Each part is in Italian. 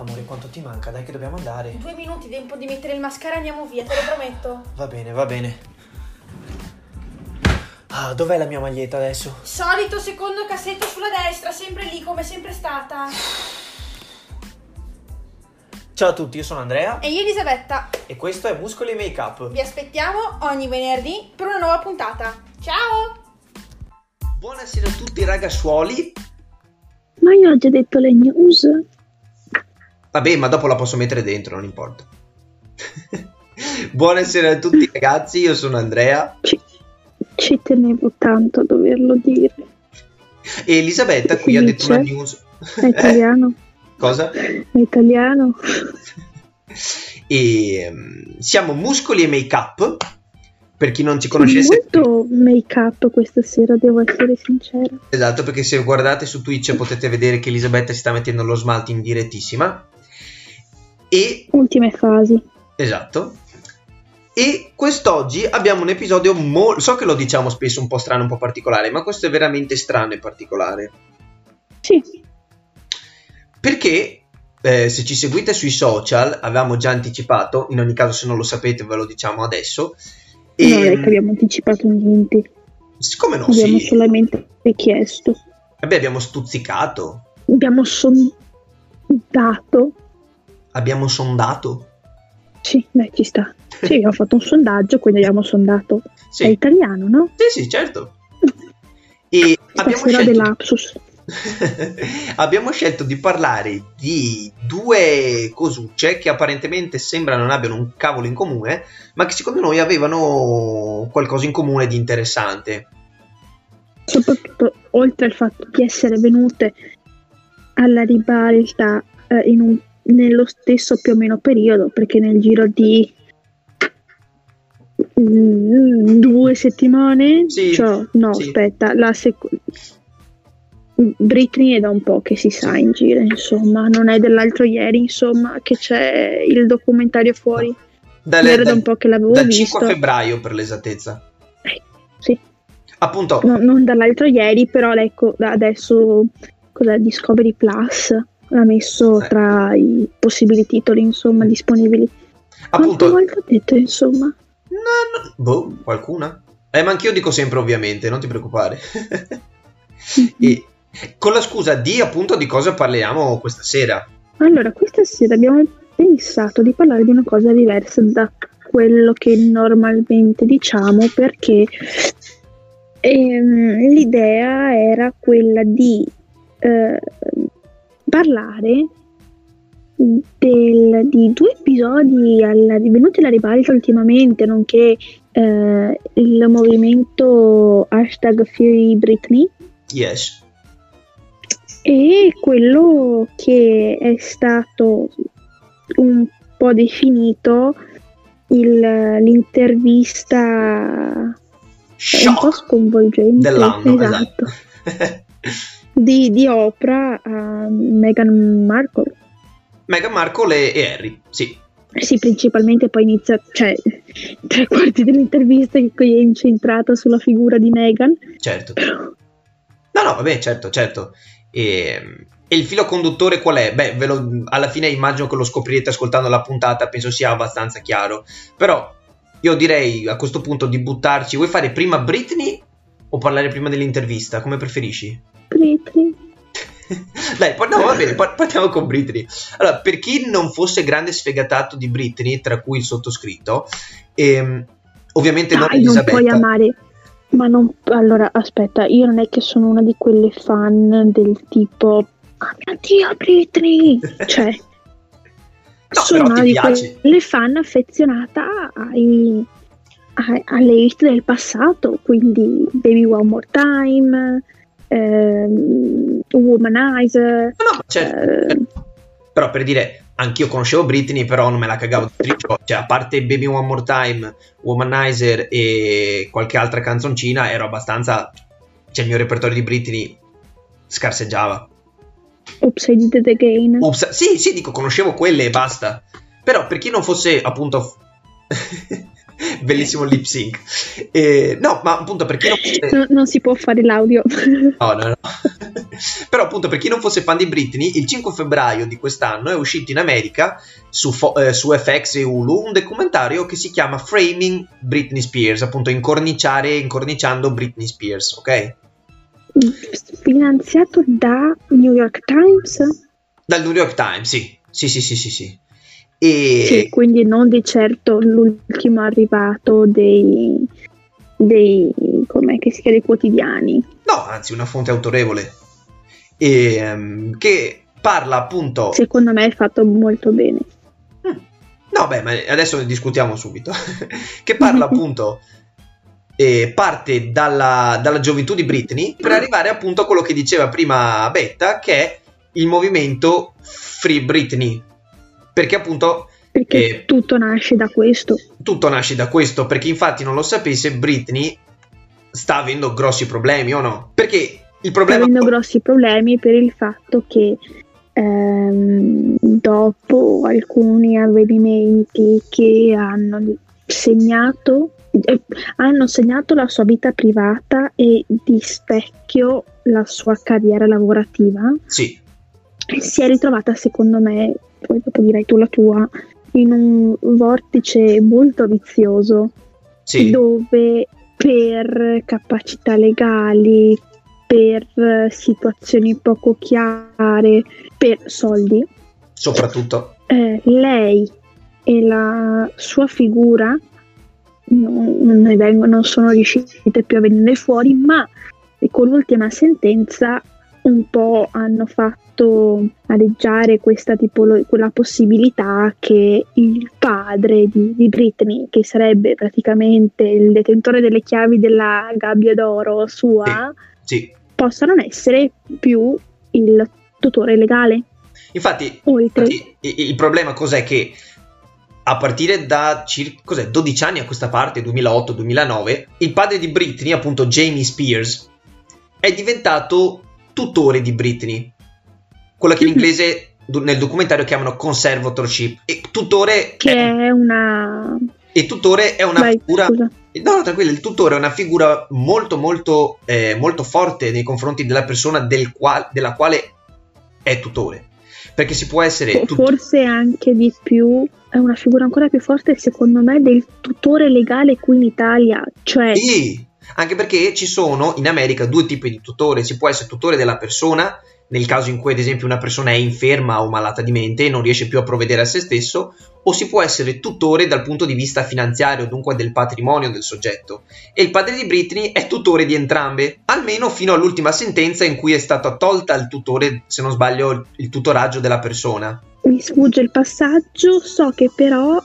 Amore, quanto ti manca? Dai che dobbiamo andare. Due minuti, tempo di mettere il mascara, andiamo via, te lo prometto. Va bene, va bene. Ah, dov'è la mia maglietta adesso? Solito secondo cassetto sulla destra, sempre lì come sempre stata. Ciao a tutti, io sono Andrea E io Elisabetta, e questo è Muscoli Make Up. vi aspettiamo ogni venerdì per una nuova puntata. Ciao! Buonasera a tutti ragazzuoli. Ma io ho già detto le news. Vabbè, ma dopo la posso mettere dentro, non importa. Buonasera a tutti ragazzi, io sono Andrea Ci, ci tenevo tanto a doverlo dire. e Elisabetta qui ha detto una news. È italiano. Cosa? È italiano. E ehm, siamo Muscoli e Make Up. Per chi non ci conoscesse, Molto make up questa sera, devo essere sincera. esatto, perché se guardate su Twitch potete vedere che Elisabetta si sta mettendo lo smalto in direttissima. E Ultime fasi. Esatto. E quest'oggi abbiamo un episodio molto... So che lo diciamo spesso un po' strano, un po' particolare, ma questo è veramente strano e particolare. Sì, Perché eh, se ci seguite sui social, avevamo già anticipato, in ogni caso se non lo sapete ve lo diciamo adesso. E non è che abbiamo anticipato niente. siccome no, abbiamo sì. solamente chiesto. Vabbè, abbiamo stuzzicato, Abbiamo sondato. Abbiamo sondato. Sì, beh, ci sta. Sì, abbiamo fatto un sondaggio, quindi abbiamo sondato. Sì, È italiano, no? sì, sì, certo. E abbiamo scelto... dell'Apsus. Abbiamo scelto di parlare di due cosucce che apparentemente sembra non abbiano un cavolo in comune, ma che secondo noi avevano qualcosa in comune di interessante. soprattutto oltre al fatto di essere venute alla ribalta eh, in un- nello stesso più o meno periodo, perché nel giro di mm, due settimane, Sì, cioè, no, sì. aspetta, la seconda. Britney è da un po' che si sa in giro, insomma, non è dell'altro ieri, insomma, che c'è il documentario fuori. Dalle- Era da da- un po' che l'avevo dal visto. 5 febbraio per l'esattezza. Eh, sì, Appunto, No, non dall'altro ieri, però ecco, da adesso cos'è, Discovery Plus l'ha messo tra i possibili titoli, insomma, disponibili. Quante appunto, volte ho detto, insomma? no, no, boh, qualcuna? Eh, ma anch'io dico sempre ovviamente, non ti preoccupare. e con la scusa di appunto di cosa parliamo questa sera. Allora, questa sera abbiamo pensato di parlare di una cosa diversa da quello che normalmente diciamo, perché ehm, l'idea era quella di eh, parlare del- di due episodi alla, venuti alla ribalta ultimamente, nonché eh, il movimento hashtag Free Britney Yes. e quello che è stato un po' definito il- l'intervista un po' sconvolgente dell'anno, esatto, esatto. di, di Oprah a Meghan Markle. Meghan Markle e, e Harry, sì. Eh Sì, principalmente poi inizia, cioè, tre quarti dell'intervista che è incentrata sulla figura di Meghan. Certo. No, no, vabbè, certo, certo. E, e il filo conduttore qual è? Beh, ve lo- alla fine immagino che lo scoprirete ascoltando la puntata, penso sia abbastanza chiaro. Però io direi a questo punto di buttarci. Vuoi fare prima Britney o parlare prima dell'intervista? Come preferisci? Britney. Dai, poi, no, va bene, par- partiamo con Britney. Allora, per chi non fosse grande sfegatato di Britney, tra cui il sottoscritto, ehm, ovviamente non Dai, non Elisabetta. puoi amare. Ma non. Allora, aspetta, io non è che sono una di quelle fan del tipo. Ah mio dio, Britney! Cioè, No, sono una di piace. quelle fan affezionata ai, ai- alle hit del passato, quindi Baby One More Time, ehm, Womanizer. No, no, certo. eh, Però per dire, anch'io conoscevo Britney, però non me la cagavo di. Cioè, a parte Baby One More Time, Womanizer e qualche altra canzoncina, ero abbastanza... Cioè, il mio repertorio di Britney scarseggiava. Oops, I did it again. Ops, sì, sì, dico, conoscevo quelle e basta. Però per chi non fosse, appunto... Bellissimo lip sync. Eh, no, ma appunto per chi non fosse... No, non si può fare l'audio. No, no, no. Però appunto per chi non fosse fan di Britney, il 5 febbraio di quest'anno è uscito in America su, fo- eh, su FX e Hulu un documentario che si chiama Framing Britney Spears, appunto incorniciare, incorniciando Britney Spears, ok? Finanziato da New York Times? Dal New York Times, sì. Sì, sì, sì, sì, sì. E... Sì, quindi non di certo l'ultimo arrivato dei, dei com'è che si chiama, dei quotidiani. No, anzi, una fonte autorevole. E, um, che parla appunto. Secondo me è fatto molto bene. Mm. No, beh, ma adesso ne discutiamo subito. che parla appunto. Eh, parte dalla, dalla gioventù di Britney per arrivare appunto a quello che diceva prima Betta, che è il movimento Free Britney. Perché appunto perché eh, tutto nasce da questo. Tutto nasce da questo, perché infatti non lo sapesse, Britney sta avendo grossi problemi o no? Perché il problema... Sta avendo grossi problemi per il fatto che ehm, dopo alcuni avvenimenti che hanno segnato eh, hanno segnato la sua vita privata e di specchio la sua carriera lavorativa. Sì. Si è ritrovata, secondo me, poi dopo direi tu la tua, in un vortice molto vizioso sì. dove per capacità legali, per situazioni poco chiare, per soldi, soprattutto eh, lei e la sua figura non, non, vengono, non sono riuscite più a venire fuori, ma con l'ultima sentenza un po' hanno fatto aleggiare questa tipolo- quella possibilità che il padre di, di, Britney, che sarebbe praticamente il detentore delle chiavi della gabbia d'oro sua, sì, sì. possa non essere più il tutore legale. Infatti, infatti il problema cos'è che a partire da circa 12 anni a questa parte, 2008-2009, il padre di Britney, appunto Jamie Spears, è diventato tutore di Britney, quello che in inglese nel documentario chiamano conservatorship. E tutore che è, è una. E tutore è una Vai, figura. Scusa. No, tranquillo, il tutore è una figura molto, molto, eh, molto forte nei confronti della persona del qual, della quale è tutore. Perché si può essere. Tut- Forse anche di più. È una figura ancora più forte, secondo me, del tutore legale qui in Italia. Cioè, sì, anche perché ci sono in America due tipi di tutore, si può essere tutore della persona, nel caso in cui ad esempio una persona è inferma o malata di mente e non riesce più a provvedere a se stesso, o si può essere tutore dal punto di vista finanziario, dunque del patrimonio del soggetto. E il padre di Britney è tutore di entrambe, almeno fino all'ultima sentenza in cui è stata tolta il tutore, se non sbaglio, il tutoraggio della persona mi sfugge il passaggio, so che però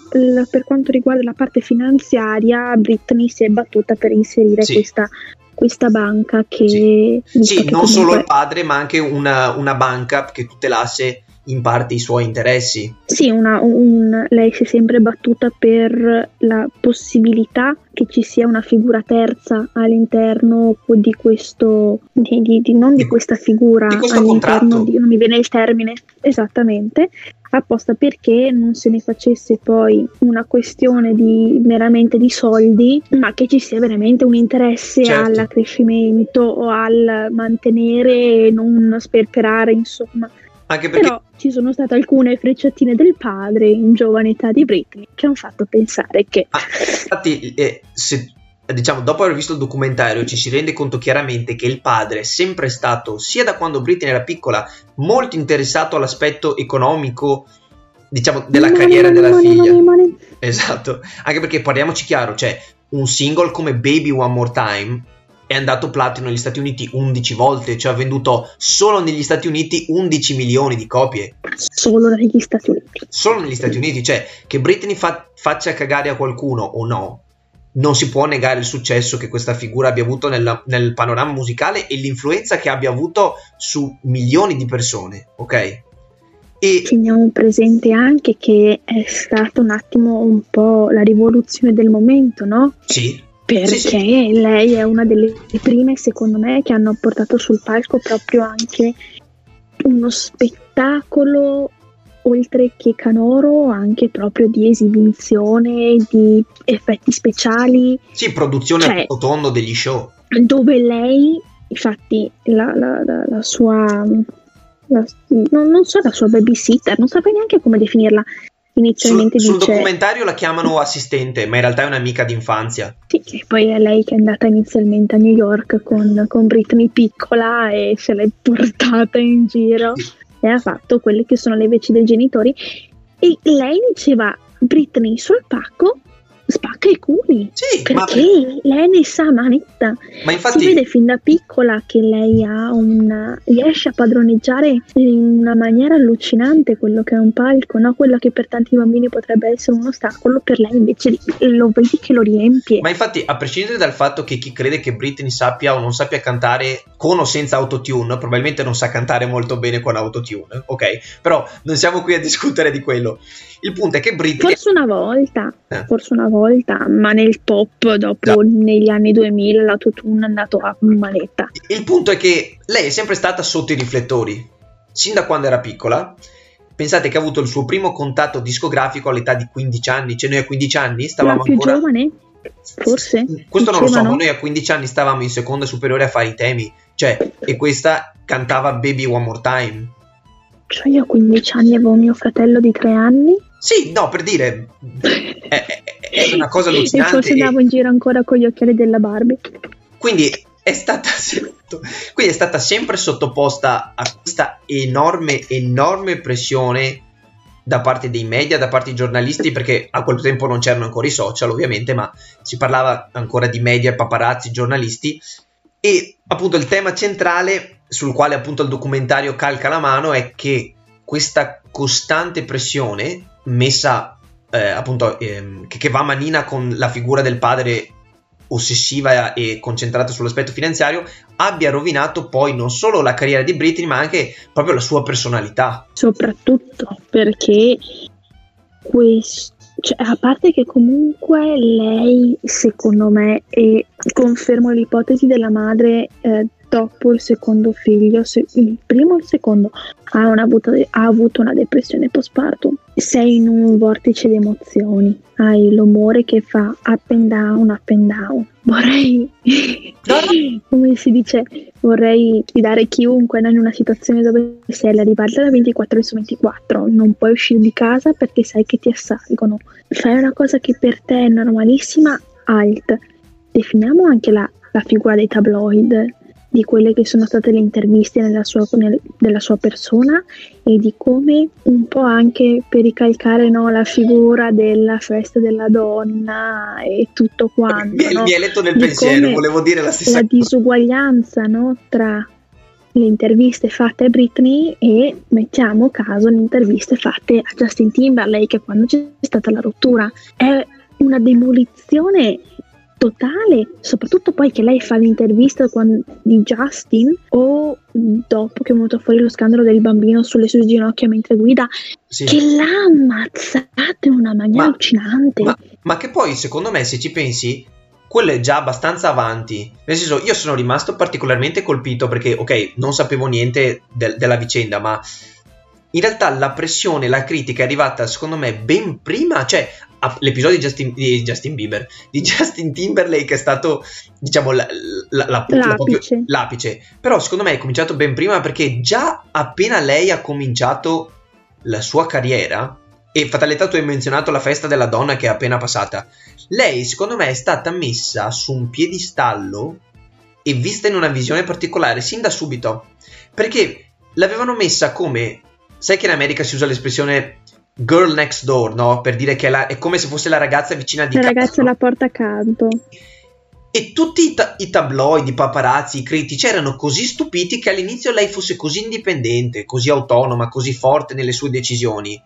per quanto riguarda la parte finanziaria Britney si è battuta per inserire sì. questa, questa, banca che... Sì, sì che non comunque... solo il padre ma anche una, una banca che tutelasse in parte i suoi interessi. Sì, una, un, lei si è sempre battuta per la possibilità che ci sia una figura terza all'interno di questo, di, di, non di questa figura, di questo all'interno di, non mi viene il termine esattamente, apposta perché non se ne facesse poi una questione di meramente di soldi, ma che ci sia veramente un interesse certo. all'accrescimento o al mantenere e non sperperare, insomma. Anche perché... Però ci sono state alcune frecciatine del padre in giovane età di Britney che hanno fatto pensare che... Ah, infatti, eh, se, diciamo, dopo aver visto il documentario ci si rende conto chiaramente che il padre è sempre stato, sia da quando Britney era piccola, molto interessato all'aspetto economico, diciamo, della money, carriera money, della money, figlia. Esatto, anche perché parliamoci chiaro, cioè un single come Baby One More Time è andato platino negli Stati Uniti 11 volte, cioè ha venduto solo negli Stati Uniti 11 milioni di copie. Solo negli Stati Uniti. Solo negli Stati Uniti, cioè che Britney fa- faccia cagare a qualcuno o no, non si può negare il successo che questa figura abbia avuto nella, nel panorama musicale e l'influenza che abbia avuto su milioni di persone, ok? E teniamo presente anche che è stato un attimo un po' la rivoluzione del momento, no? Sì, perché sì, sì. lei è una delle prime, secondo me, che hanno portato sul palco proprio anche uno spettacolo oltre che canoro anche proprio di esibizione, di effetti speciali. Sì, produzione Cioè- a tondo degli show. dove lei, infatti, la, la- la- la sua, non, non so, la sua babysitter, non saprei neanche come definirla. Sul, Inizialmente sul dice documentario la chiamano assistente, ma in realtà è un'amica d'infanzia. sì, che poi è lei che è andata inizialmente a New York con, con Britney piccola e se l'è portata in giro e ha fatto quelle che sono le veci dei genitori. E lei diceva: Britney sul pacco spacca i culi. Sì, ma, Perché lei ne sa manetta. ma Si infatti vede fin da piccola che lei ha una, riesce a padroneggiare in una maniera allucinante quello che è un palco, no? quello che per tanti bambini potrebbe essere un ostacolo, per lei invece lo vedi che lo riempie. Ma infatti, a prescindere dal fatto che chi crede che Britney sappia o non sappia cantare con o senza autotune, probabilmente non sa cantare molto bene con autotune, ok? Però non siamo qui a discutere di quello. Il punto è che Britney... Forse una volta, Eh. forse una volta, ma nel pop dopo negli anni 2000 l'autotune è andato a manetta. Il punto è che lei è sempre stata sotto i riflettori, sin da quando era piccola. Pensate che ha avuto il suo primo contatto discografico all'età di 15 anni, cioè noi a 15 anni La stavamo più ancora... giovane? Forse? Questo non lo so, ma noi a 15 anni stavamo in seconda superiore a fare i temi, cioè, e questa cantava Baby One More Time. Cioè io a 15 anni avevo mio fratello di 3 anni Sì, no, per dire, è, è- una cosa e allucinante. forse e- andavo in giro ancora con gli occhiali della Barbie. Quindi è stata, quindi è stata sempre sottoposta a questa enorme, enorme pressione da parte dei media, da parte dei giornalisti, perché a quel tempo non c'erano ancora i social, ovviamente, ma si parlava ancora di media, paparazzi, giornalisti. E appunto il tema centrale sul quale appunto il documentario calca la mano è che questa costante pressione messa eh, appunto ehm, che, va manina con la figura del padre ossessiva e concentrata sull'aspetto finanziario abbia rovinato poi non solo la carriera di Britney ma anche proprio la sua personalità. Soprattutto perché questo cioè, a parte che comunque lei secondo me e confermo l'ipotesi della madre eh, dopo il secondo figlio il primo o il secondo ha, una ha avuto una depressione postpartum. Sei in un vortice di emozioni. Hai l'umore che fa up and down up and down. Vorrei come si dice vorrei sfidare chiunque in una situazione dove sei alla ribalta da 24 ore su 24, non puoi uscire di casa perché sai che ti assalgono. Fai una cosa che per te è normalissima, alt. Definiamo anche la, la figura dei tabloid, di quelle che sono state le interviste nella sua, nel- della sua persona e di come un po' anche per ricalcare no, la figura della festa della donna e tutto quanto. mi, no? mi hai letto nel Di pensiero volevo dire la stessa la cosa disuguaglianza no, tra le interviste fatte a Britney e mettiamo caso le interviste fatte a Justin Timberlake quando c'è stata la rottura. È una demolizione totale, soprattutto poi che lei fa l'intervista quan- di Justin o dopo che è venuto fuori lo scandalo del bambino sulle sue ginocchia mentre guida, Sì. che l'ha ammazzata in una maniera Ma- allucinante. Ma, ma che poi, secondo me, se ci pensi, quello è già abbastanza avanti. Nel senso, io sono rimasto particolarmente colpito perché, ok, non sapevo niente del- della vicenda, ma in realtà la pressione, la critica è arrivata, secondo me, ben prima. Cioè, l'episodio di Justin, di Justin Bieber, di Justin Timberlake è stato, diciamo, la, la- la- la- proprio- L'apice. l'apice. Però, secondo me, è cominciato ben prima perché già appena lei ha cominciato la sua carriera, e fatalità tu hai menzionato la festa della donna che è appena passata. Lei, secondo me, è stata messa su un piedistallo e vista in una visione particolare sin da subito. Perché l'avevano messa come. Sai che in America si usa l'espressione girl next door, no? Per dire che è, la- è come se fosse la ragazza vicina di La casa. ragazza no? la porta accanto. E tutti i, ta- i tabloid, i paparazzi, i critici erano così stupiti che all'inizio lei fosse così indipendente, così autonoma, così forte nelle sue decisioni.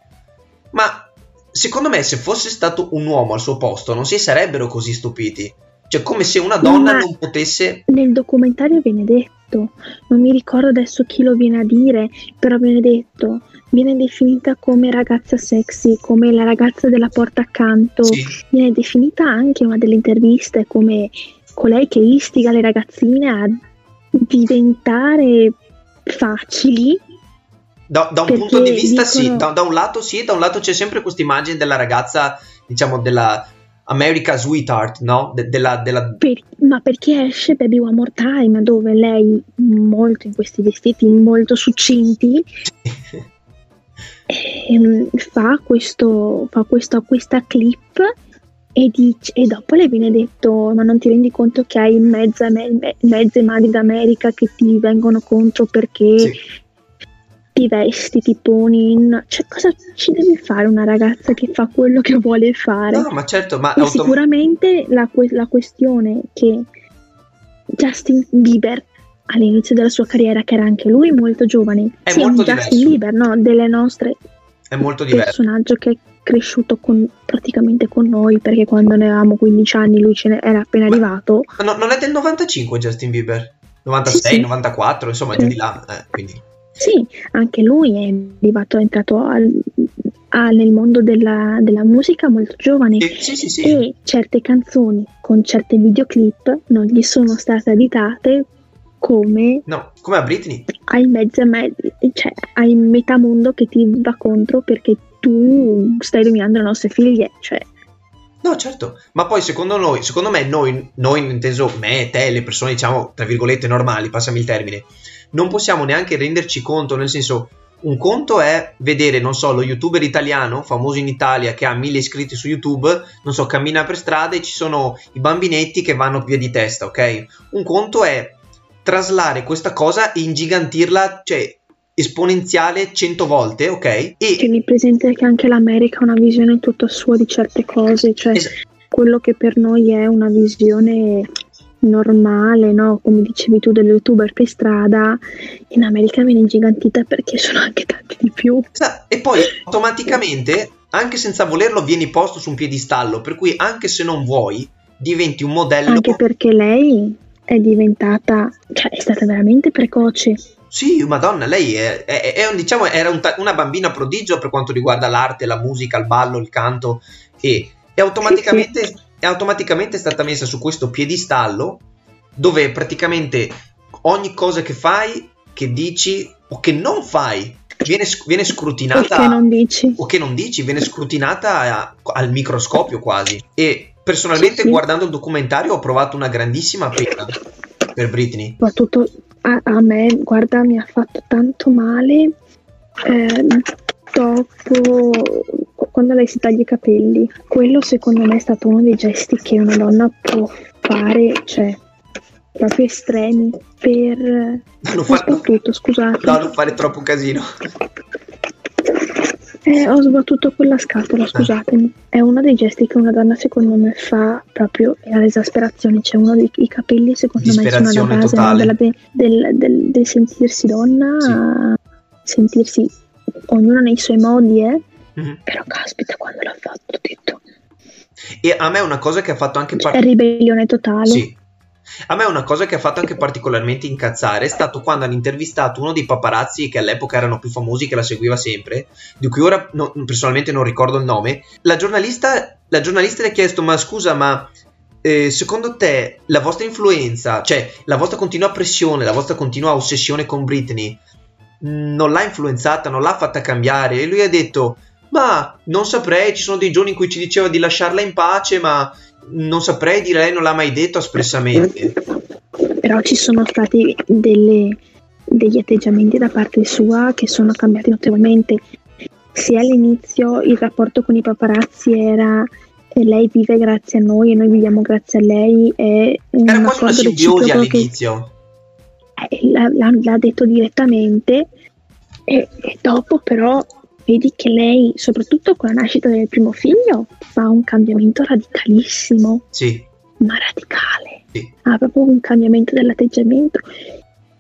Ma secondo me se fosse stato un uomo al suo posto non si sarebbero così stupiti. Cioè come se una donna Ma- non potesse... Nel documentario viene detto, non mi ricordo adesso chi lo viene a dire, però viene detto, viene definita come ragazza sexy, come la ragazza della porta accanto, Sì, viene definita anche una delle interviste come colei che istiga le ragazzine a diventare facili. Da, da un punto di vista sì, dicono- da, da un lato sì, da un lato c'è sempre questa immagine della ragazza, diciamo, della America Sweetheart, no? De- della, della- Per- ma perché esce Baby One More Time dove lei, molto in questi vestiti molto succinti, ehm, fa, questo, fa questo- questa clip e, dice, e dopo le viene detto ma non ti rendi conto che hai mezza, me- me- mezze madri d'America che ti vengono contro perché Sì. ti vesti, ti poni in... Cioè cosa ci deve fare una ragazza che fa quello che vuole fare? No, ma certo, ma autom- sicuramente la, la questione che Justin Bieber all'inizio della sua carriera, che era anche lui molto giovane, È sì, molto Justin. Bieber, no? Delle nostre è molto diverso. personaggio che è cresciuto con- praticamente con noi, perché quando ne avevamo 15 anni lui ce ne era appena Ma- arrivato. No, non è del 95 Justin Bieber? 96, Sì, sì. 94, insomma, Sì. di là, eh, quindi... Sì, anche lui è arrivato, è entrato al- a- nel mondo della, della musica molto giovane. Eh, sì, sì, sì. e certe canzoni con certe videoclip non gli sono state editate come No, come a Britney. hai mezza me- cioè hai metà mondo che ti va contro perché tu stai rovinando le nostre figlie cioè No, certo, ma poi secondo noi, secondo me noi, noi inteso me, te, le persone diciamo tra virgolette normali, passami il termine, non possiamo neanche renderci conto, nel senso, un conto è vedere, non so, lo youtuber italiano, famoso in Italia, che ha mille iscritti su YouTube, non so, cammina per strada e ci sono i bambinetti che vanno via di testa, ok? Un conto è traslare questa cosa e ingigantirla, cioè esponenziale 100 volte, ok? E tieni presente che anche l'America ha una visione tutta sua di certe cose cioè es- quello che per noi è una visione normale no come dicevi tu dello youtuber per strada in America viene ingigantita perché sono anche tanti di più E poi automaticamente, anche senza volerlo, vieni posto su un piedistallo, per cui anche se non vuoi, diventi un modello. anche perché lei è diventata cioè è stata veramente precoce. Sì, madonna, lei è, è- è un- diciamo, era un una bambina prodigio per quanto riguarda l'arte, la musica, il ballo, il canto e, e automaticamente, è automaticamente stata messa su questo piedistallo dove praticamente ogni cosa che fai, che dici o che non fai viene, viene scrutinata perché non dici. o che non dici, viene scrutinata a- al microscopio quasi. E personalmente, Sì, guardando il documentario, ho provato una grandissima pena per Britney. soprattutto a, a me, guarda, mi ha fatto tanto male ehm, dopo quando lei si taglia i capelli. Quello secondo me è stato uno dei gesti che una donna può fare, cioè proprio estremi per... Non Ho fa- sbattuto, scusate. no, non fare troppo casino. Eh, ho sbattuto quella scatola, scusatemi. È uno dei gesti che una donna secondo me fa proprio all'esasperazione. C'è uno dei capelli secondo me sono la base no, totale. della- de- del, del- del sentirsi donna, Sì. sentirsi ognuno nei suoi modi, eh. Mhm. Però caspita quando l'ha fatto, ho detto. E a me una cosa che ha fatto anche È par- ribellione totale. Sì. A me una cosa che ha fatto anche particolarmente incazzare è stato quando hanno intervistato uno dei paparazzi che all'epoca erano più famosi, che la seguiva sempre, di cui ora no- personalmente non ricordo il nome. La giornalista, la giornalista le ha chiesto: Ma scusa, ma eh, secondo te la vostra influenza, cioè la vostra continua pressione, la vostra continua ossessione con Britney, mh, non l'ha influenzata, non l'ha fatta cambiare? E lui ha detto: Ma non saprei, ci sono dei giorni in cui ci diceva di lasciarla in pace, ma non saprei dire, lei non l'ha mai detto espressamente. Però ci sono stati delle- degli atteggiamenti da parte sua che sono cambiati notevolmente. Se all'inizio il rapporto con i paparazzi era eh, lei vive grazie a noi e noi viviamo grazie a lei, è un Era quasi una simbiosi che all'inizio. eh, l'ha, l'ha- l'ha detto direttamente e, e dopo però vedi che lei, soprattutto con la nascita del primo figlio, fa un cambiamento radicalissimo Sì, ma radicale. Sì. Ha proprio un cambiamento dell'atteggiamento.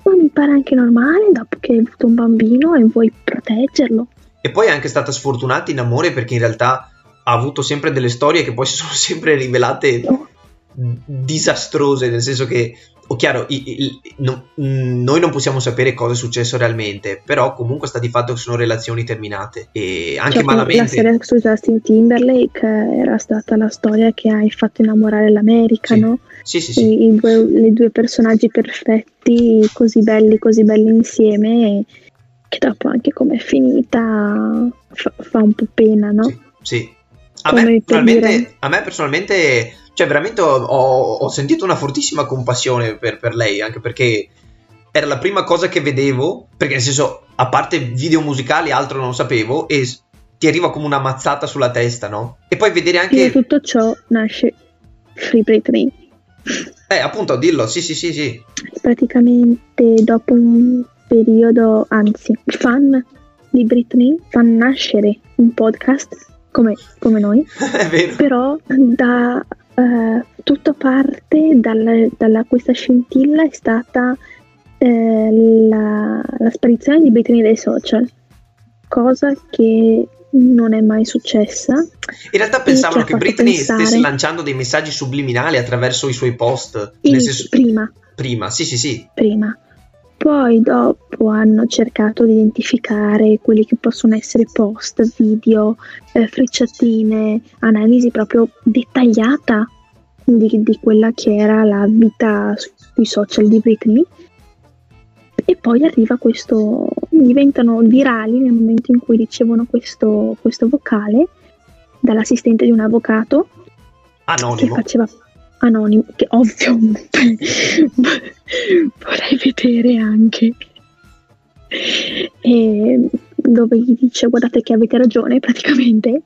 Ma mi pare anche normale dopo che hai avuto un bambino e vuoi proteggerlo. E poi è anche stata sfortunata in amore perché in realtà ha avuto sempre delle storie che poi si sono sempre rivelate disastrose, nel senso che, o chiaro, i- i- no- mh, noi non possiamo sapere cosa è successo realmente, però comunque sta di fatto che sono relazioni terminate e anche Cioè, La malamente. serie su Justin Timberlake eh, era stata la storia che hai fatto innamorare l'America, Sì. no? Sì, sì, sì. I, due, le due personaggi perfetti, così belli, così belli insieme. che dopo anche come è finita fa, fa un po' pena, no? Sì, sì. A, me, dire- a me personalmente, cioè veramente ho, ho- sentito una fortissima compassione per, per lei, anche perché era la prima cosa che vedevo, perché nel senso, a parte video musicali, altro non sapevo, e ti arriva come una mazzata sulla testa, no? E poi vedere E da anche... tutto ciò nasce Free Britney. Eh, appunto, dillo, sì, sì, sì, sì. Praticamente dopo un periodo, anzi, fan di Britney fanno nascere un podcast come, come noi, È vero. però da eh, tutto parte dalla, dalla- questa scintilla è stata eh, la, la sparizione di Britney dai social, cosa che non è mai successa. In realtà pensavano che fatto Britney pensare- stesse lanciando dei messaggi subliminali attraverso i suoi post. Nel senso, prima, prima, sì, sì, sì. prima. Poi dopo hanno cercato di identificare quelli che possono essere post, video, eh, frecciatine, analisi proprio dettagliata di, di quella che era la vita su- sui social di Britney. E poi arriva questo, diventano virali nel momento in cui ricevono questo, questo vocale dall'assistente di un avvocato che Anonimo. faceva anonimo, che ovvio vorrei vedere anche. E dove gli dice guardate che avete ragione praticamente.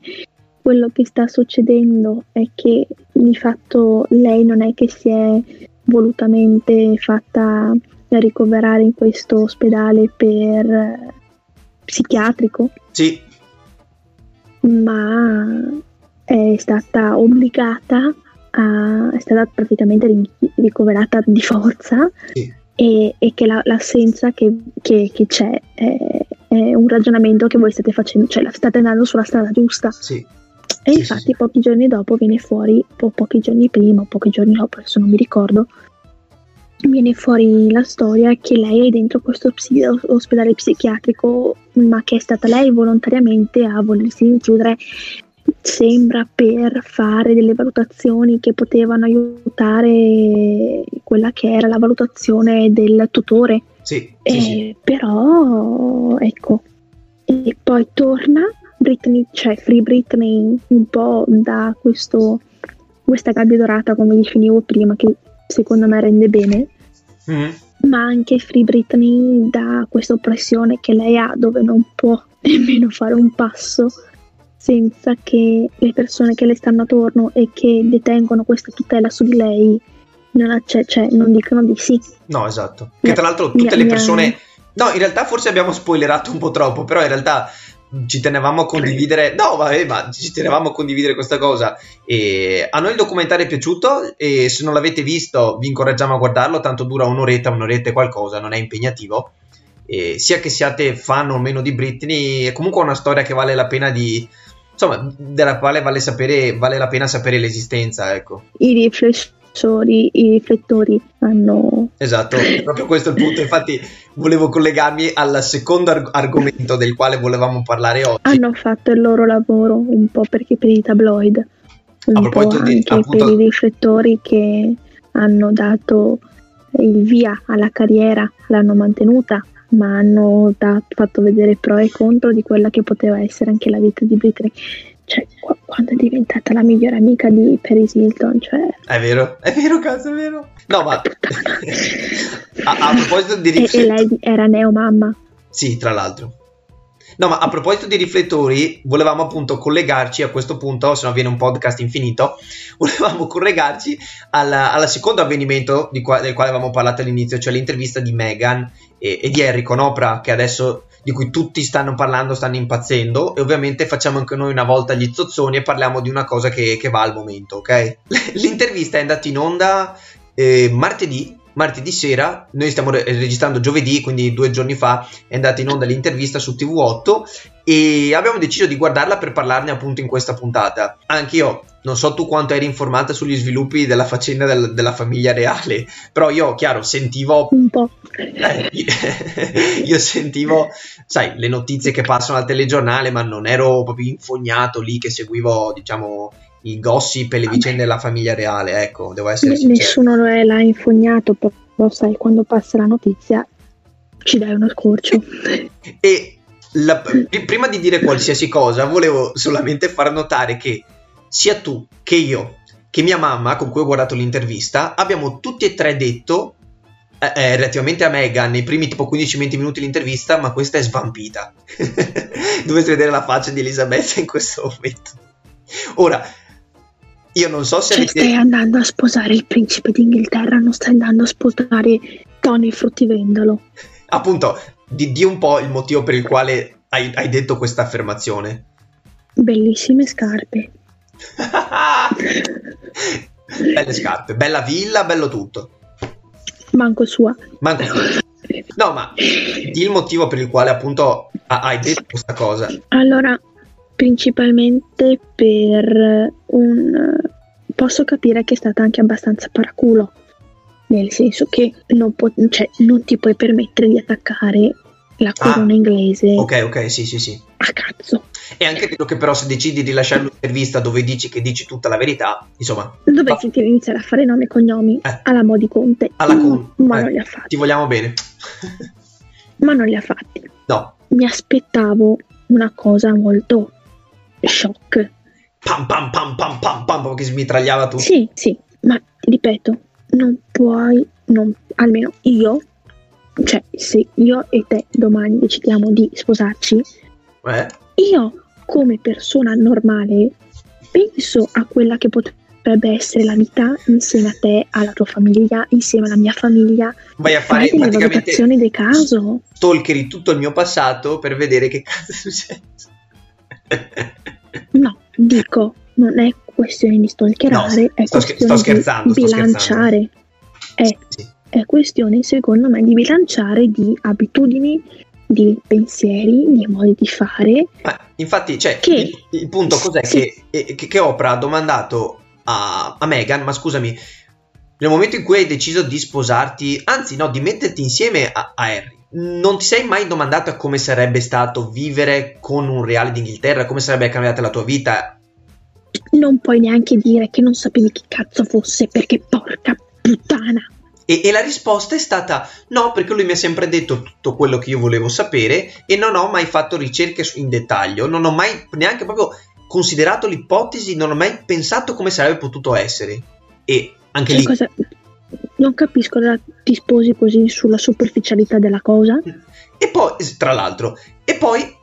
Quello che sta succedendo è che di fatto lei non è che si è volutamente fatta ricoverare in questo ospedale per psichiatrico. Sì, ma è stata obbligata a, è stata praticamente ri- ricoverata di forza Sì. e, e che la- l'assenza che, che- che c'è è, è un ragionamento che voi state facendo, cioè state andando sulla strada giusta. sì. E Sì, infatti pochi giorni dopo viene fuori, o pochi giorni prima, o pochi giorni dopo, adesso non mi ricordo, viene fuori la storia che lei è dentro questo psi- ospedale psichiatrico, ma che è stata lei volontariamente a volersi rinchiudere, sembra per fare delle valutazioni che potevano aiutare quella che era la valutazione del tutore. Sì, sì, Eh, sì. Però ecco, e poi torna Britney, cioè Free Britney un po' da questo, questa gabbia dorata come definivo prima, che secondo me rende bene, Mhm. ma anche Free Britney da questa oppressione che lei ha dove non può nemmeno fare un passo senza che le persone che le stanno attorno e che detengono questa tutela su di lei non, acce- cioè, non dicono di sì. No, esatto. Che tra l'altro tutte mi- le persone... No, in realtà forse abbiamo spoilerato un po' troppo, però in realtà ci tenevamo a condividere... No, vabbè, ma ci tenevamo a condividere questa cosa. E a noi il documentario è piaciuto e se non l'avete visto vi incoraggiamo a guardarlo, tanto dura un'oretta, un'oretta e qualcosa, non è impegnativo. E sia che siate fan o meno di Britney, è comunque una storia che vale la pena di... Insomma, della quale vale, sapere, vale la pena sapere l'esistenza, ecco. I riflessori, i riflettori hanno Esatto, è proprio questo il punto. Infatti, volevo collegarmi al secondo arg- argomento del quale volevamo parlare oggi. hanno fatto il loro lavoro un po' perché per i tabloid, un A po' di- anche appunto- per i riflettori che hanno dato il via alla carriera, l'hanno mantenuta, ma hanno dat- fatto vedere pro e contro di quella che poteva essere anche la vita di Britney. Cioè, qua- quando è diventata la migliore amica di Paris Hilton, cioè... È vero, è vero, cazzo, è vero. No, ma a, a proposito di e, e riflettori, lei era neomamma. sì, tra l'altro. No, ma a proposito di riflettori, volevamo appunto collegarci a questo punto, se no viene un podcast infinito, volevamo collegarci alla- al secondo avvenimento qua- del quale avevamo parlato all'inizio, cioè l'intervista di Meghan e, e di Harry con Oprah, che adesso di cui tutti stanno parlando, stanno impazzendo, e ovviamente facciamo anche noi una volta gli zozzoni e parliamo di una cosa che, che va al momento, ok? L'intervista è andata in onda eh, martedì. Martedì sera, noi stiamo re- registrando giovedì, quindi due giorni fa è andata in onda l'intervista su TV8 e abbiamo deciso di guardarla per parlarne appunto in questa puntata. Anche io non so tu quanto eri informata sugli sviluppi della faccenda del- della famiglia reale, però io, chiaro, sentivo Un po'. eh, io sentivo, sai, le notizie che passano al telegiornale, ma non ero proprio infognato lì che seguivo, diciamo, i gossip e le vicende della famiglia reale, ecco, devo essere sincero. Nessuno lo è- l'ha infognato, però sai, quando passa la notizia ci dai uno scorcio. E la- pr- prima di dire qualsiasi cosa, volevo solamente far notare che sia tu che io che mia mamma, con cui ho guardato l'intervista, abbiamo tutti e tre detto, eh, eh, relativamente a Megan, nei primi tipo 15-20 minuti l'intervista, ma questa è svampita. Dovete vedere la faccia di Elisabetta in questo momento. Ora, io non so se Cioè, avete... stai andando a sposare il principe d'Inghilterra, non stai andando a sposare Tony Fruttivendolo. Appunto, di, di un po' il motivo per il quale hai, hai detto questa affermazione. Bellissime scarpe. Belle scarpe, bella villa, bello tutto. Manco sua. Manco No, ma il motivo per il quale appunto ha- hai detto questa cosa. Allora, principalmente per un... Posso capire che è stata anche abbastanza paraculo, nel senso che non, può- cioè, non ti puoi permettere di attaccare la corona inglese Ah, Ok, ok, sì, sì, sì. a cazzo. E anche vero che però se decidi di lasciare un'intervista dove dici che dici tutta la verità, insomma, Dovresti iniziare a fare nomi e cognomi Eh. alla Modi Conte, alla con... ma eh, non li ha fatti. Ti vogliamo bene. Ma non li ha fatti. no. Mi aspettavo una cosa molto shock. Pam pam pam pam pam pam che smitragliava tutto. Sì, sì, ma ripeto, non puoi, non- almeno io, cioè se io e te domani decidiamo di sposarci, Eh? io come persona normale penso a quella che potrebbe essere la vita insieme a te, alla tua famiglia, insieme alla mia famiglia, Vai a fare praticamente valutazioni del caso. stalkeri tutto il mio passato per vedere che cazzo è successo. No, dico, non è questione di stalkerare, No, è sto questione sto scherzando, di sto bilanciare. È, Sì. È questione, secondo me, di bilanciare di abitudini, di pensieri, di modi di fare. Ma infatti, cioè, Che- il, il punto cos'è? sì. Che, eh, che, che Oprah ha domandato a, a Meghan, ma scusami, nel momento in cui hai deciso di sposarti, anzi no, di metterti insieme a, a Harry, non ti sei mai domandata come sarebbe stato vivere con un reale d'Inghilterra, come sarebbe cambiata la tua vita? Non puoi neanche dire che non sapevi chi cazzo fosse, perché porca puttana. E, e la risposta è stata no, perché lui mi ha sempre detto tutto quello che io volevo sapere e non ho mai fatto ricerche in dettaglio, non ho mai neanche proprio considerato l'ipotesi, non ho mai pensato come sarebbe potuto essere. E anche Cioè, lì, cosa- Non capisco, allora ti sposi così sulla superficialità della cosa? e poi, tra l'altro, e poi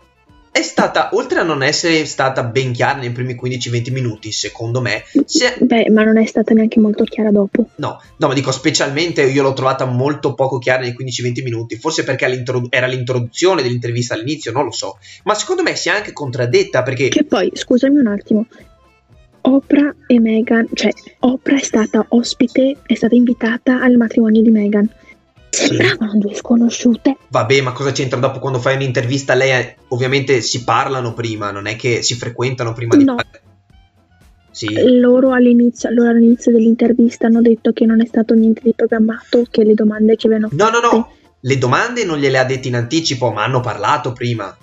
è stata, oltre a non essere stata ben chiara nei primi 15-20 minuti, secondo me, è- Beh, ma non è stata neanche molto chiara dopo. No, no, ma dico specialmente io l'ho trovata molto poco chiara nei 15-20 minuti, forse perché era l'introduzione dell'intervista all'inizio, non lo so, ma secondo me si è anche contraddetta perché Che poi, scusami un attimo, Oprah e Meghan, cioè Oprah è stata ospite, è stata invitata al matrimonio di Meghan. Sembravano due sconosciute. vabbè, ma cosa c'entra dopo quando fai un'intervista? Lei ovviamente si parlano prima, non è che si frequentano prima di No. fare. Sì, Loro all'inizio, loro all'inizio dell'intervista hanno detto che non è stato niente di programmato, che le domande che avevano no, no, no, le domande non gliele ha dette in anticipo, ma hanno parlato prima.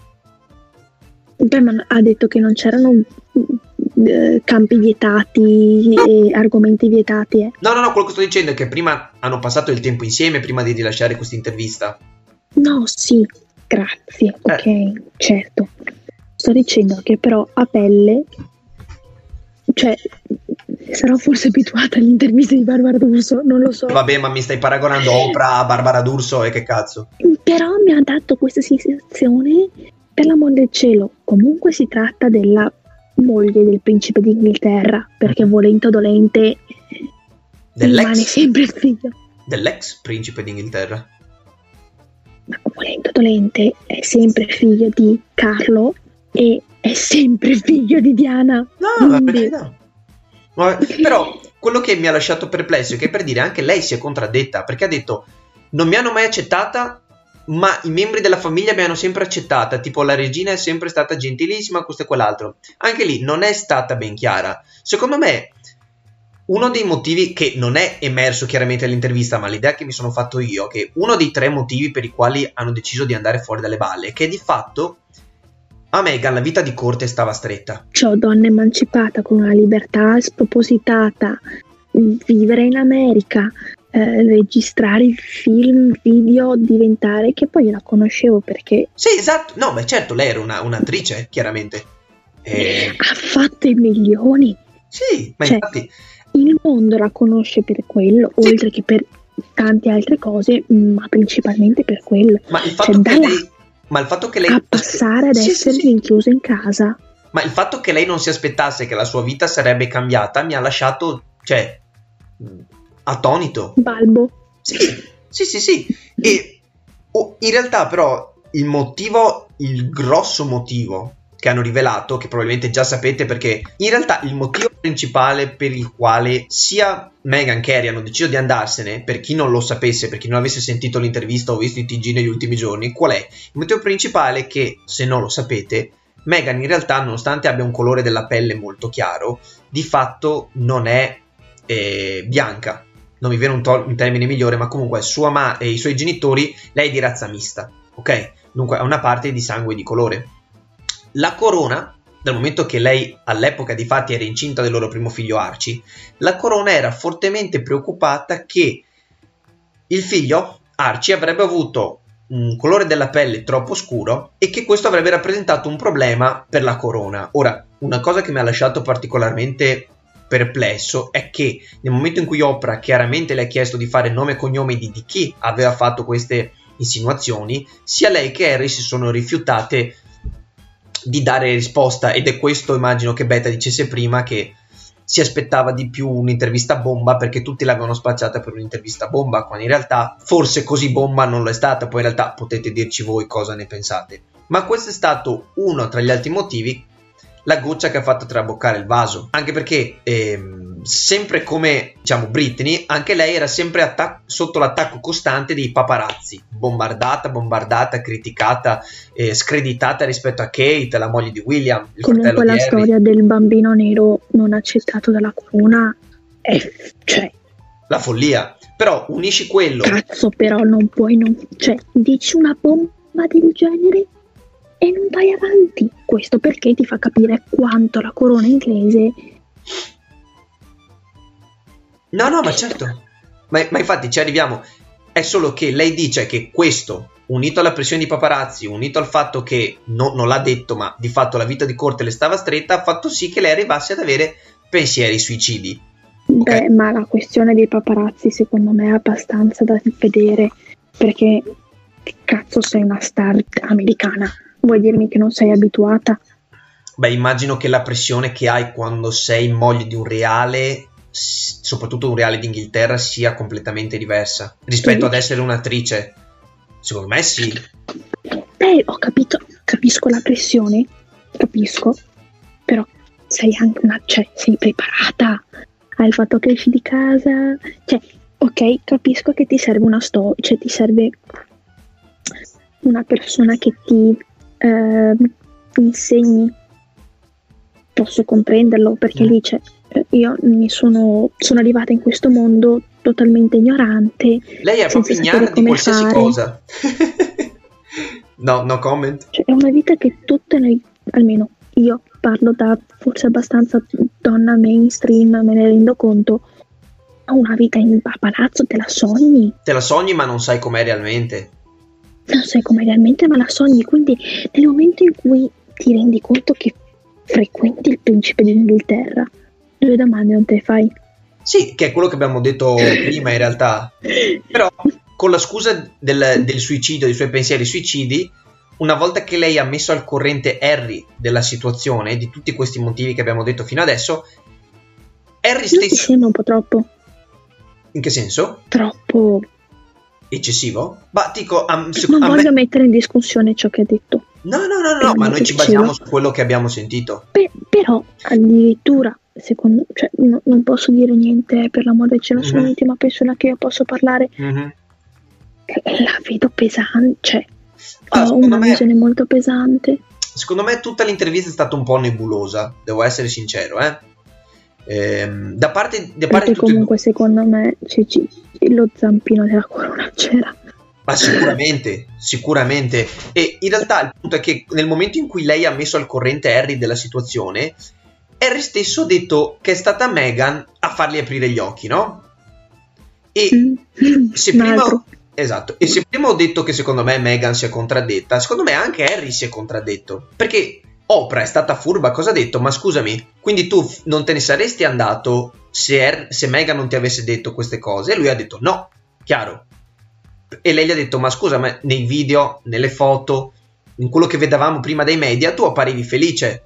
Beh, ma ha detto che non c'erano eh, campi vietati e argomenti vietati. eh. No, no, no, quello che sto dicendo è che prima hanno passato il tempo insieme prima di rilasciare questa intervista. No, sì, grazie, ok, certo. Sto dicendo che però a pelle, cioè, sarò forse abituata alle interviste di Barbara D'Urso, non lo so. Vabbè, ma mi stai paragonando Oprah a Barbara D'Urso e che cazzo? Però mi ha dato questa sensazione, per l'amor del cielo, comunque si tratta della moglie del principe d'Inghilterra, perché volente o dolente rimane Dell'ex, sempre il figlio. dell'ex principe d'Inghilterra. Ma volente o dolente è sempre figlio di Carlo e è sempre figlio di Diana. No, ma perché no? Ma- però quello che mi ha lasciato perplesso è che per dire anche lei si è contraddetta perché ha detto non mi hanno mai accettata ma i membri della famiglia mi hanno sempre accettata tipo la regina è sempre stata gentilissima questo e quell'altro. Anche lì non è stata ben chiara. Secondo me uno dei motivi che non è emerso chiaramente all'intervista ma l'idea che mi sono fatto io che uno dei tre motivi per i quali hanno deciso di andare fuori dalle balle è che di fatto a Meghan la vita di corte stava stretta. Ciò donna emancipata con una libertà spropositata, vivere in America, eh, registrare film, video, diventare, che poi la conoscevo perché Sì, esatto. No, beh, certo, lei era una- un'attrice, chiaramente. Eh, ha fatto i milioni. sì, ma Cioè, infatti, Il mondo la conosce per quello, Sì. oltre che per tante altre cose, ma principalmente per quello. ma il fatto Cioè, che lei... Ma il fatto che lei... A passare ad sì, essere sì. rinchiusa in casa. Ma il fatto che lei non si aspettasse che la sua vita sarebbe cambiata mi ha lasciato, cioè, attonito. Balbo. Sì, sì, sì, sì. E oh, in realtà però il motivo, il grosso motivo che hanno rivelato, che probabilmente già sapete perché in realtà il motivo principale per il quale sia Meghan che Harry hanno deciso di andarsene, per chi non lo sapesse, per chi non avesse sentito l'intervista o visto i TG negli ultimi giorni, qual è? Il motivo principale è che, se non lo sapete, Meghan in realtà, nonostante abbia un colore della pelle molto chiaro, di fatto non è eh, bianca. Non mi viene un, to- un termine migliore, ma comunque sua ma- e i suoi genitori, lei è di razza mista, ok? Dunque ha una parte di sangue di colore. La corona, dal momento che lei all'epoca di fatti era incinta del loro primo figlio Archie, la corona era fortemente preoccupata che il figlio Archie avrebbe avuto un colore della pelle troppo scuro e che questo avrebbe rappresentato un problema per la corona. Ora, una cosa che mi ha lasciato particolarmente perplesso è che nel momento in cui Oprah chiaramente le ha chiesto di fare nome e cognome di, di chi aveva fatto queste insinuazioni, sia lei che Harry si sono rifiutate di dare risposta ed è questo immagino che Beta dicesse prima che si aspettava di più un'intervista bomba perché tutti l'avevano spacciata per un'intervista bomba quando in realtà forse così bomba non lo è stata poi in realtà potete dirci voi cosa ne pensate. Ma questo è stato uno tra gli altri motivi la goccia che ha fatto traboccare il vaso. Anche perché ehm, sempre come diciamo Britney anche lei era sempre attac- sotto l'attacco costante dei paparazzi. Bombardata bombardata criticata eh, screditata rispetto a Kate la moglie di William il Comunque fratello la storia del bambino nero non accettato dalla corona è... cioè, la follia. Però unisci quello. cazzo però non puoi non... cioè, dici una bomba del genere e non vai avanti. Questo perché ti fa capire quanto la corona inglese No, no, ma certo. Ma, ma infatti ci arriviamo. È solo che lei dice che questo, unito alla pressione di paparazzi, unito al fatto che no- non l'ha detto, ma di fatto la vita di corte le stava stretta, ha fatto sì che lei arrivasse ad avere pensieri suicidi. Beh, ma la questione dei paparazzi secondo me è abbastanza da vedere perché che cazzo sei una star americana? Vuoi dirmi che non sei abituata? Beh, immagino che la pressione che hai quando sei moglie di un reale, soprattutto un reale d'Inghilterra, sia completamente diversa rispetto Sì. ad essere un'attrice. Secondo me sì. Beh, ho capito, capisco la pressione, capisco, però sei anche una, cioè, sei preparata al fatto che esci di casa, cioè, ok, capisco che ti serve una storia, cioè ti serve una persona che ti ehm, insegni, posso comprenderlo, perché lì c'è, eh, io mi sono, sono arrivata in questo mondo totalmente ignorante, Lei è proprio ignara di qualsiasi fare. cosa. no, no comment. Cioè, è una vita che tutte noi, almeno io parlo da forse abbastanza donna mainstream, me ne rendo conto. Ma una vita in a palazzo te la sogni, Te la sogni ma non sai com'è realmente. Non sai come realmente, ma la sogni. Quindi, nel momento in cui ti rendi conto che frequenti il principe d'Inghilterra, due domande non te le fai. Sì, che è quello che abbiamo detto prima in realtà. Però con la scusa del, del suicidio, dei suoi pensieri suicidi, una volta che lei ha messo al corrente Harry della situazione, di tutti questi motivi che abbiamo detto fino adesso, Harry Non ti stesso... sembra un po' troppo? In che senso? Troppo. Eccessivo? Ma dico, a, seco- Non a me- voglio mettere in discussione ciò che ha detto. No, no, no, no, ma noi ci basiamo su quello che abbiamo sentito. Pe- però addirittura, secondo cioè, no- non posso dire niente per l'amore del cielo, sono Mhm. l'ultima persona che io posso parlare. Mhm. Eh, La vedo pesante, cioè, Ah, ho una me- visione molto pesante. Secondo me tutta l'intervista è stata un po' nebulosa, devo essere sincero, eh. Ehm, da parte, da parte comunque secondo me c'è- c'è- lo zampino della corona c'era. Ma sicuramente, sicuramente. E in realtà il punto è che nel momento in cui lei ha messo al corrente Harry della situazione, Harry stesso ha detto che è stata Meghan a fargli aprire gli occhi, no? E Mm. se prima, esatto, e se prima ho detto che secondo me Meghan si è contraddetta, secondo me anche Harry si è contraddetto. Perché Oprah è stata furba, cosa ha detto? Ma scusami, quindi tu non te ne saresti andato se, Har- se Meghan non ti avesse detto queste cose? E lui ha detto no, chiaro. E lei gli ha detto, ma scusa, ma nei video, nelle foto, in quello che vedevamo prima dai media, tu apparivi felice.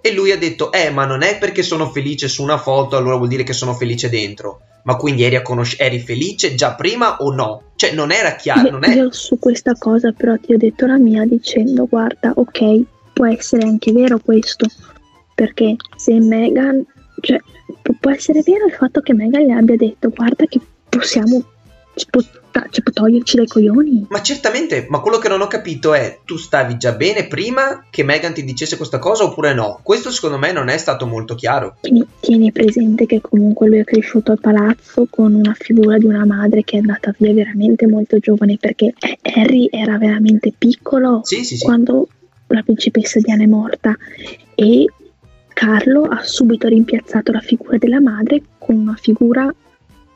E lui ha detto, eh, ma non è perché sono felice su una foto, allora vuol dire che sono felice dentro. Ma quindi eri, a conosc- eri felice già prima o no? Cioè, non era chiaro, Io, non è... io su questa cosa però ti ho detto la mia dicendo guarda ok può essere anche vero questo perché se Meghan cioè pu- può essere vero il fatto che Meghan le abbia detto guarda che possiamo ci può, ta- ci può toglierci dai coglioni Ma certamente, ma quello che non ho capito è, tu stavi già bene prima che Meghan ti dicesse questa cosa oppure no? Questo secondo me non è stato molto chiaro. tieni, tieni presente che comunque lui è cresciuto al palazzo con una figura di una madre che è andata via veramente molto giovane perché Harry era veramente piccolo Sì, sì, sì. quando la principessa Diana è morta e Carlo ha subito rimpiazzato la figura della madre con una figura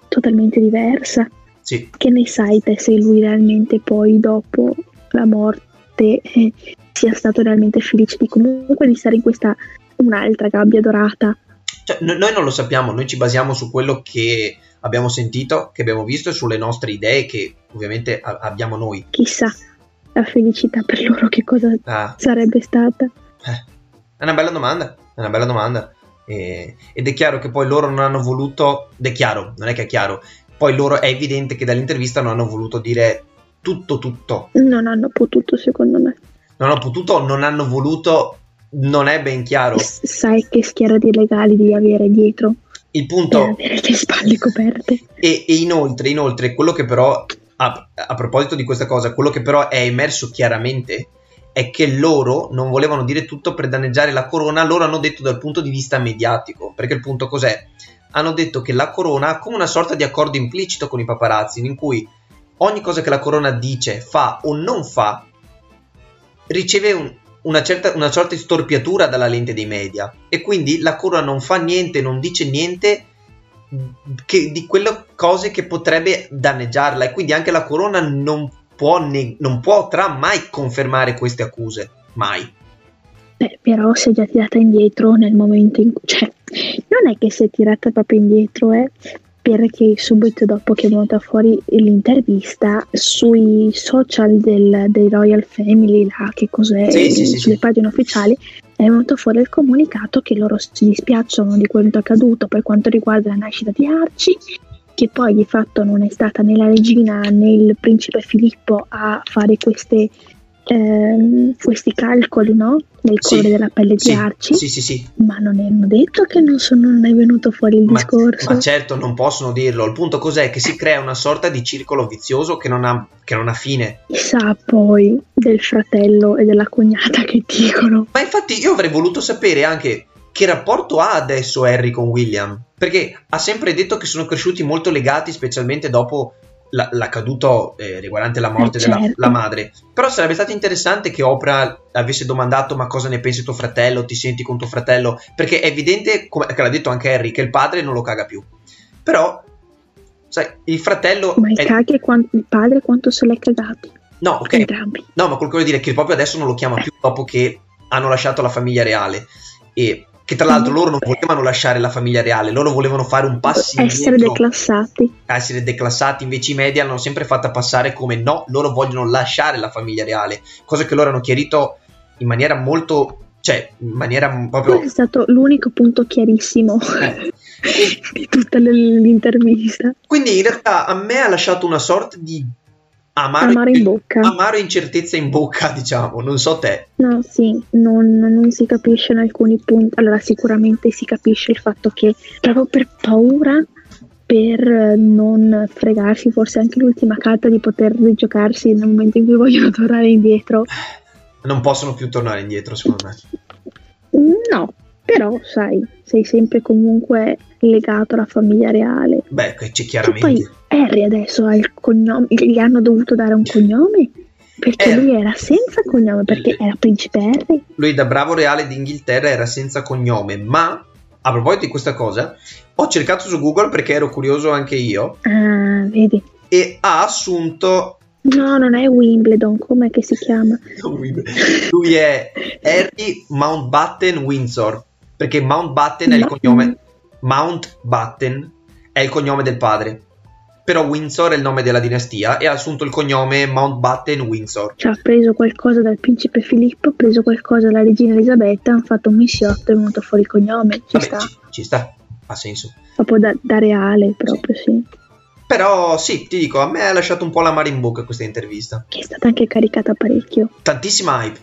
totalmente diversa. Sì. Che ne sai te se lui realmente poi dopo la morte eh, sia stato realmente felice di comunque di stare in questa un'altra gabbia dorata? Cioè, no- noi non lo sappiamo, noi ci basiamo su quello che abbiamo sentito, che abbiamo visto e sulle nostre idee che ovviamente a- abbiamo noi. Chissà la felicità per loro che cosa Ah, sarebbe stata. eh, è una bella domanda, è una bella domanda. E- ed è chiaro che poi loro non hanno voluto, ed è chiaro, non è che è chiaro, poi loro è evidente che dall'intervista non hanno voluto dire tutto tutto. Non hanno potuto secondo me. Non hanno potuto, non hanno voluto, non è ben chiaro. S- sai che schiera di legali devi avere dietro Il punto avere le spalle coperte. E, e inoltre, inoltre, quello che però, a, a proposito di questa cosa, quello che però è emerso chiaramente è che loro non volevano dire tutto per danneggiare la corona, loro hanno detto dal punto di vista mediatico, perché il punto cos'è? Hanno detto che la corona ha come una sorta di accordo implicito con i paparazzi, in cui ogni cosa che la corona dice, fa o non fa, riceve un- una, certa, una sorta di storpiatura dalla lente dei media, e quindi la corona non fa niente, non dice niente che- di quelle cose che potrebbe danneggiarla e quindi anche la corona non può, ne- non potrà mai confermare queste accuse, mai. Beh, però si è già tirata indietro nel momento in cui... Cioè, non è che si è tirata proprio indietro, eh, perché subito dopo che è venuta fuori l'intervista sui social del, dei Royal Family, là, che cos'è, Sì, sì, sulle sì. pagine ufficiali, è venuto fuori il comunicato che loro si dispiacciono di quanto accaduto per quanto riguarda la nascita di Archie, che poi di fatto non è stata né la regina né il principe Filippo a fare queste, ehm, questi calcoli no? nel Sì, colore della pelle di Sì, Archie, sì, sì, sì. ma non hanno detto che non, sono, non è venuto fuori il Ma, discorso. ma certo non possono dirlo. Il punto cos'è? Che si crea una sorta di circolo vizioso che non ha, che non ha fine. Chissà poi del fratello e della cognata che dicono. Ma infatti io avrei voluto sapere anche che rapporto ha adesso Harry con William. Perché ha sempre detto che sono cresciuti molto legati, specialmente dopo la- l'accaduto eh, riguardante la morte Eh, della certo. la madre. Però sarebbe stato interessante che Oprah avesse domandato ma cosa ne pensi tuo fratello, ti senti con tuo fratello? Perché è evidente, come che l'ha detto anche Harry, che il padre non lo caga più. Però, sai, il fratello... Ma il, è- caghe quan- il padre quanto se l'è cagati? No, ok, Entrambi. No, ma quello che voglio dire è che proprio adesso non lo chiama più dopo che hanno lasciato la famiglia reale. E che tra l'altro loro non volevano lasciare la famiglia reale, loro volevano fare un passo Essere indietro, declassati. essere declassati. Invece i media l'hanno sempre fatta passare come no, loro vogliono lasciare la famiglia reale. Cosa che loro hanno chiarito in maniera molto. cioè, in maniera proprio. Questo è stato l'unico punto chiarissimo Eh. di tutta l'intervista. Quindi in realtà a me ha lasciato una sorta di amaro, Amaro in bocca. amaro incertezza in bocca, diciamo. Non so te. No, sì, non, non si capisce in alcuni punti. Allora, sicuramente si capisce il fatto che proprio per paura, per eh, non fregarsi forse anche l'ultima carta di poter rigiocarsi nel momento in cui vogliono tornare indietro. Non possono più tornare indietro, secondo me. No, però sai, sei sempre comunque legato alla famiglia reale. Beh, c'è Che chiaramente. poi Harry adesso ha il cognome, gli hanno dovuto dare un cognome perché Eh. lui era senza cognome, perché era principe Harry. Lui da bravo reale d'Inghilterra era senza cognome, ma a proposito di questa cosa, ho cercato su Google perché ero curioso anche io Ah, Ah, vedi. e ha assunto No, non è Wimbledon, com'è che si chiama? lui è Harry Mountbatten Windsor perché Mountbatten è il cognome Mountbatten è il cognome del padre però Windsor è il nome della dinastia e ha assunto il cognome Mountbatten Windsor Cioè, ha preso qualcosa dal principe Filippo, ha preso qualcosa dalla regina Elisabetta, hanno fatto un missiotto e è venuto fuori il cognome. Ci Vabbè, sta. ci, ci sta ha senso Proprio da, da reale, proprio sì. però sì ti dico a me ha lasciato un po' la mare in bocca questa intervista Che è stata anche caricata parecchio. tantissima hype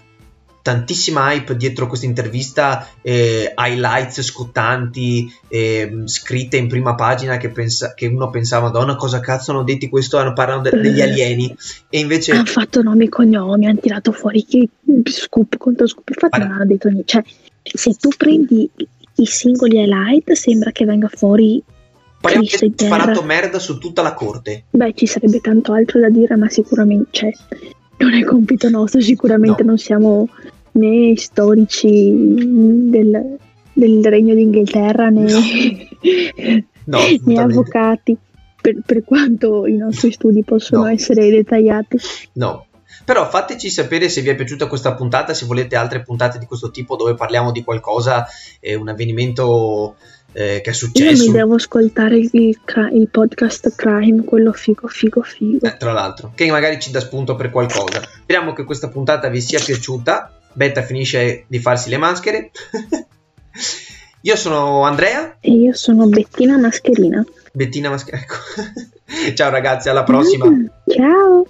tantissima hype dietro questa intervista eh, highlights scottanti eh, scritte in prima pagina che, pensa- che uno pensava madonna cosa cazzo hanno detti questo hanno parlato de- degli alieni e invece Hanno fatto nomi e cognomi, hanno tirato fuori che scoop contro scoop. Infatti Guarda. non hanno detto niente. Cioè, se tu prendi i singoli highlight, sembra che venga fuori parliamo che in ha terra. sparato merda su tutta la corte Beh, ci sarebbe tanto altro da dire, ma sicuramente cioè, non è compito nostro, sicuramente No. non siamo né storici del, del Regno d'Inghilterra né, no né avvocati, per, per quanto i nostri studi possono No. essere dettagliati. No. Però fateci sapere se vi è piaciuta questa puntata, se volete altre puntate di questo tipo dove parliamo di qualcosa, eh, un avvenimento eh, che è Io successo. mi devo ascoltare il, cra- il podcast Crime, quello figo, figo, figo. Eh, tra l'altro, che magari ci dà spunto per qualcosa. Speriamo che questa puntata vi sia piaciuta. Betta finisce di farsi le maschere. Io sono Andrea, E io sono Bettina Mascherina. Bettina Maschera. Ecco. Ciao ragazzi, alla prossima. Mm, ciao!